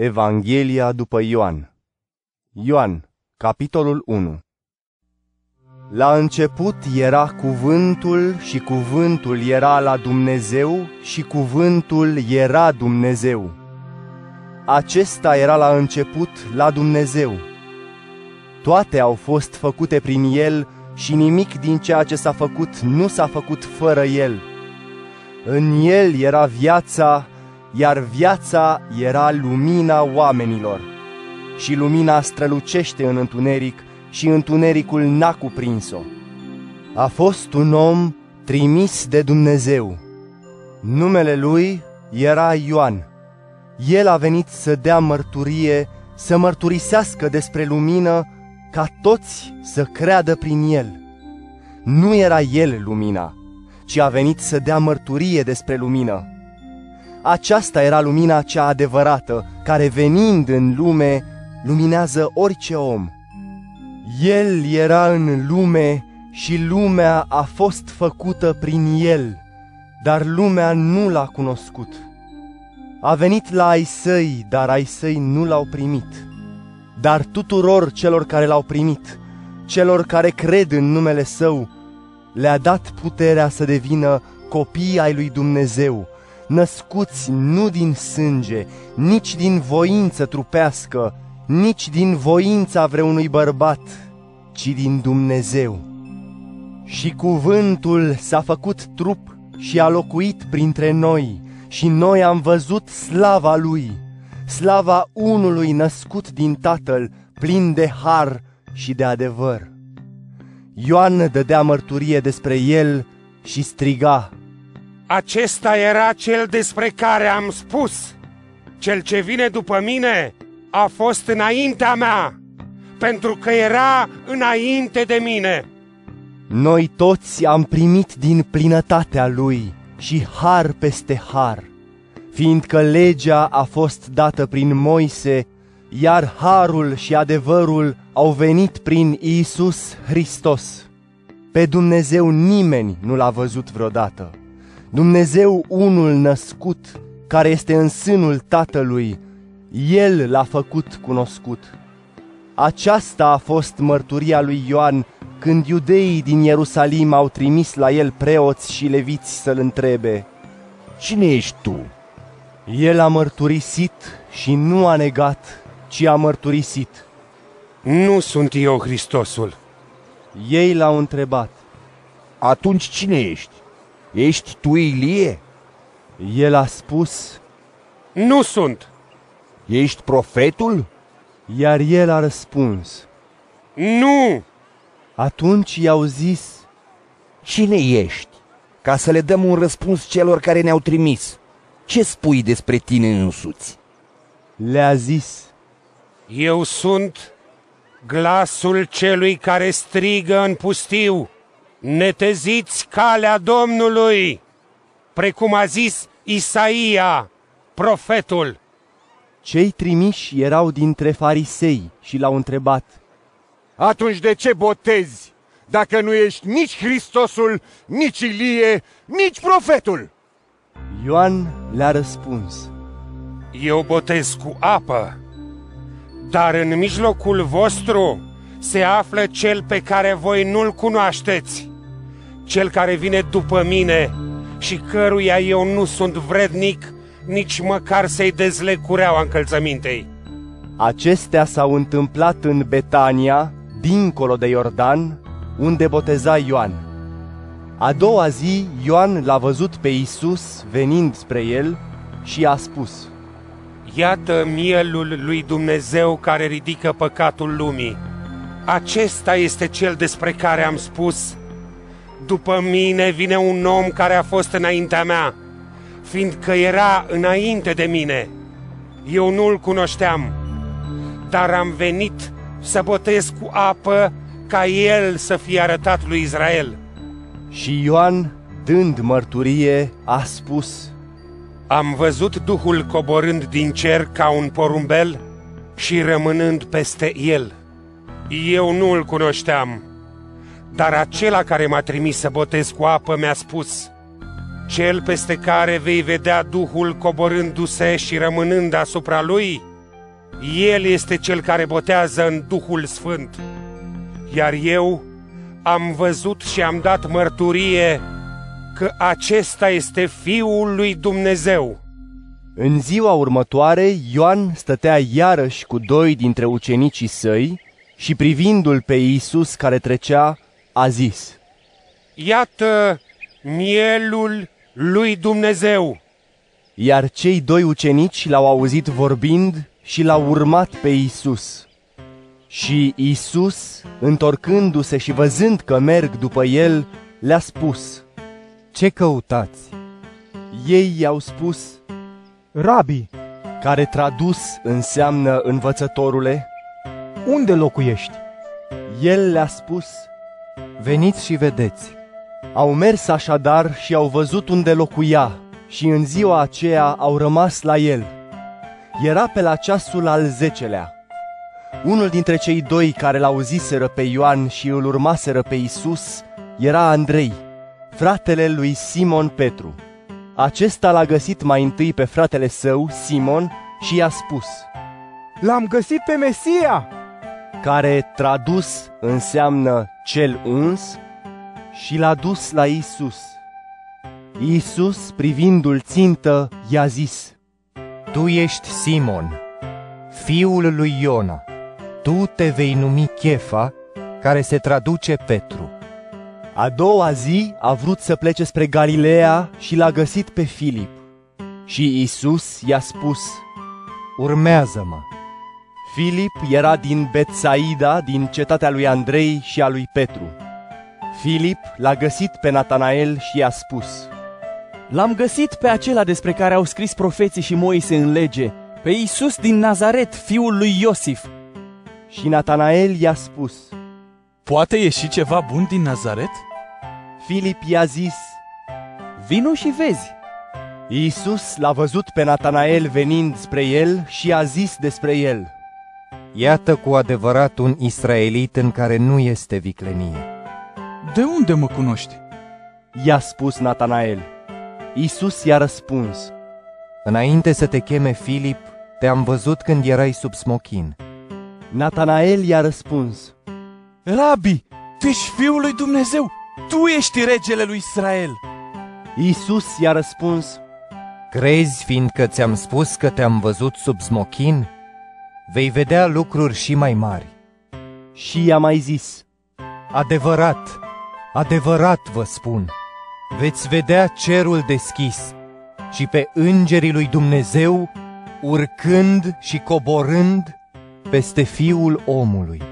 Evanghelia după Ioan Ioan, capitolul 1 La început era cuvântul și cuvântul era la Dumnezeu și cuvântul era Dumnezeu. Acesta era la început la Dumnezeu. Toate au fost făcute prin El și nimic din ceea ce s-a făcut nu s-a făcut fără El. În El era viața iar viața era lumina oamenilor. Și lumina strălucește în întuneric și întunericul n-a cuprins-o. A fost un om trimis de Dumnezeu. Numele lui era Ioan. El a venit să dea mărturie, să mărturisească despre lumină, ca toți să creadă prin el. Nu era el lumina, ci a venit să dea mărturie despre lumină aceasta era lumina cea adevărată, care venind în lume, luminează orice om. El era în lume și lumea a fost făcută prin el, dar lumea nu l-a cunoscut. A venit la ai săi, dar ai săi nu l-au primit. Dar tuturor celor care l-au primit, celor care cred în numele său, le-a dat puterea să devină copii ai lui Dumnezeu, născuți nu din sânge, nici din voință trupească, nici din voința vreunui bărbat, ci din Dumnezeu. Și cuvântul s-a făcut trup și a locuit printre noi, și noi am văzut slava lui, slava unului născut din Tatăl, plin de har și de adevăr. Ioan dădea mărturie despre el și striga, acesta era cel despre care am spus. Cel ce vine după mine a fost înaintea mea, pentru că era înainte de mine. Noi toți am primit din plinătatea lui și har peste har, fiindcă legea a fost dată prin Moise, iar harul și adevărul au venit prin Isus Hristos. Pe Dumnezeu nimeni nu l-a văzut vreodată. Dumnezeu unul născut, care este în sânul Tatălui, El l-a făcut cunoscut. Aceasta a fost mărturia lui Ioan când iudeii din Ierusalim au trimis la el preoți și leviți să-l întrebe, Cine ești tu? El a mărturisit și nu a negat, ci a mărturisit. Nu sunt eu Hristosul. Ei l-au întrebat. Atunci cine ești? Ești tu Ilie? El a spus, Nu sunt. Ești profetul? Iar el a răspuns, Nu! Atunci i-au zis, Cine ești? Ca să le dăm un răspuns celor care ne-au trimis. Ce spui despre tine însuți? Le-a zis, Eu sunt glasul celui care strigă în pustiu neteziți calea Domnului, precum a zis Isaia, profetul. Cei trimiși erau dintre farisei și l-au întrebat, Atunci de ce botezi, dacă nu ești nici Hristosul, nici Ilie, nici profetul? Ioan le-a răspuns, Eu botez cu apă, dar în mijlocul vostru se află cel pe care voi nu-l cunoașteți, cel care vine după mine și căruia eu nu sunt vrednic nici măcar să-i dezleg cureaua încălțămintei. Acestea s-au întâmplat în Betania, dincolo de Iordan, unde boteza Ioan. A doua zi, Ioan l-a văzut pe Isus venind spre el și a spus, Iată mielul lui Dumnezeu care ridică păcatul lumii. Acesta este cel despre care am spus, după mine vine un om care a fost înaintea mea, fiindcă era înainte de mine. Eu nu-l cunoșteam, dar am venit să botez cu apă ca el să fie arătat lui Israel. Și Ioan, dând mărturie, a spus, Am văzut Duhul coborând din cer ca un porumbel și rămânând peste el. Eu nu îl cunoșteam, dar acela care m-a trimis să botez cu apă mi-a spus, Cel peste care vei vedea Duhul coborându-se și rămânând asupra lui, El este cel care botează în Duhul Sfânt. Iar eu am văzut și am dat mărturie că acesta este Fiul lui Dumnezeu. În ziua următoare, Ioan stătea iarăși cu doi dintre ucenicii săi și privindu-l pe Iisus care trecea, a zis, Iată mielul lui Dumnezeu. Iar cei doi ucenici l-au auzit vorbind și l-au urmat pe Iisus. Și Iisus, întorcându-se și văzând că merg după el, le-a spus, Ce căutați? Ei i-au spus, Rabi, care tradus înseamnă învățătorule, unde locuiești? el le-a spus, Veniți și vedeți. Au mers așadar și au văzut unde locuia și în ziua aceea au rămas la el. Era pe la ceasul al zecelea. Unul dintre cei doi care l-auziseră pe Ioan și îl urmaseră pe Isus era Andrei, fratele lui Simon Petru. Acesta l-a găsit mai întâi pe fratele său, Simon, și i-a spus, L-am găsit pe Mesia! care tradus înseamnă cel uns, și l-a dus la Isus. Isus, privindu-l țintă, i-a zis, Tu ești Simon, fiul lui Iona. Tu te vei numi Chefa, care se traduce Petru. A doua zi a vrut să plece spre Galileea și l-a găsit pe Filip. Și Isus i-a spus, Urmează-mă. Filip era din Betsaida, din cetatea lui Andrei și a lui Petru. Filip l-a găsit pe Natanael și i-a spus, L-am găsit pe acela despre care au scris profeții și Moise în lege, pe Iisus din Nazaret, fiul lui Iosif. Și Natanael i-a spus, Poate ieși ceva bun din Nazaret? Filip i-a zis, Vino și vezi. Iisus l-a văzut pe Natanael venind spre el și a zis despre el, Iată cu adevărat un israelit în care nu este viclenie. De unde mă cunoști? i-a spus Natanael. Iisus i-a răspuns, Înainte să te cheme Filip, te-am văzut când erai sub smochin. Natanael i-a răspuns, Rabi, tu ești fiul lui Dumnezeu, tu ești regele lui Israel. Iisus i-a răspuns, Crezi, fiindcă ți-am spus că te-am văzut sub smochin? Vei vedea lucruri și mai mari. și i-a mai zis, Adevărat, adevărat vă spun, veți vedea cerul deschis și pe îngerii lui Dumnezeu urcând și coborând peste Fiul omului.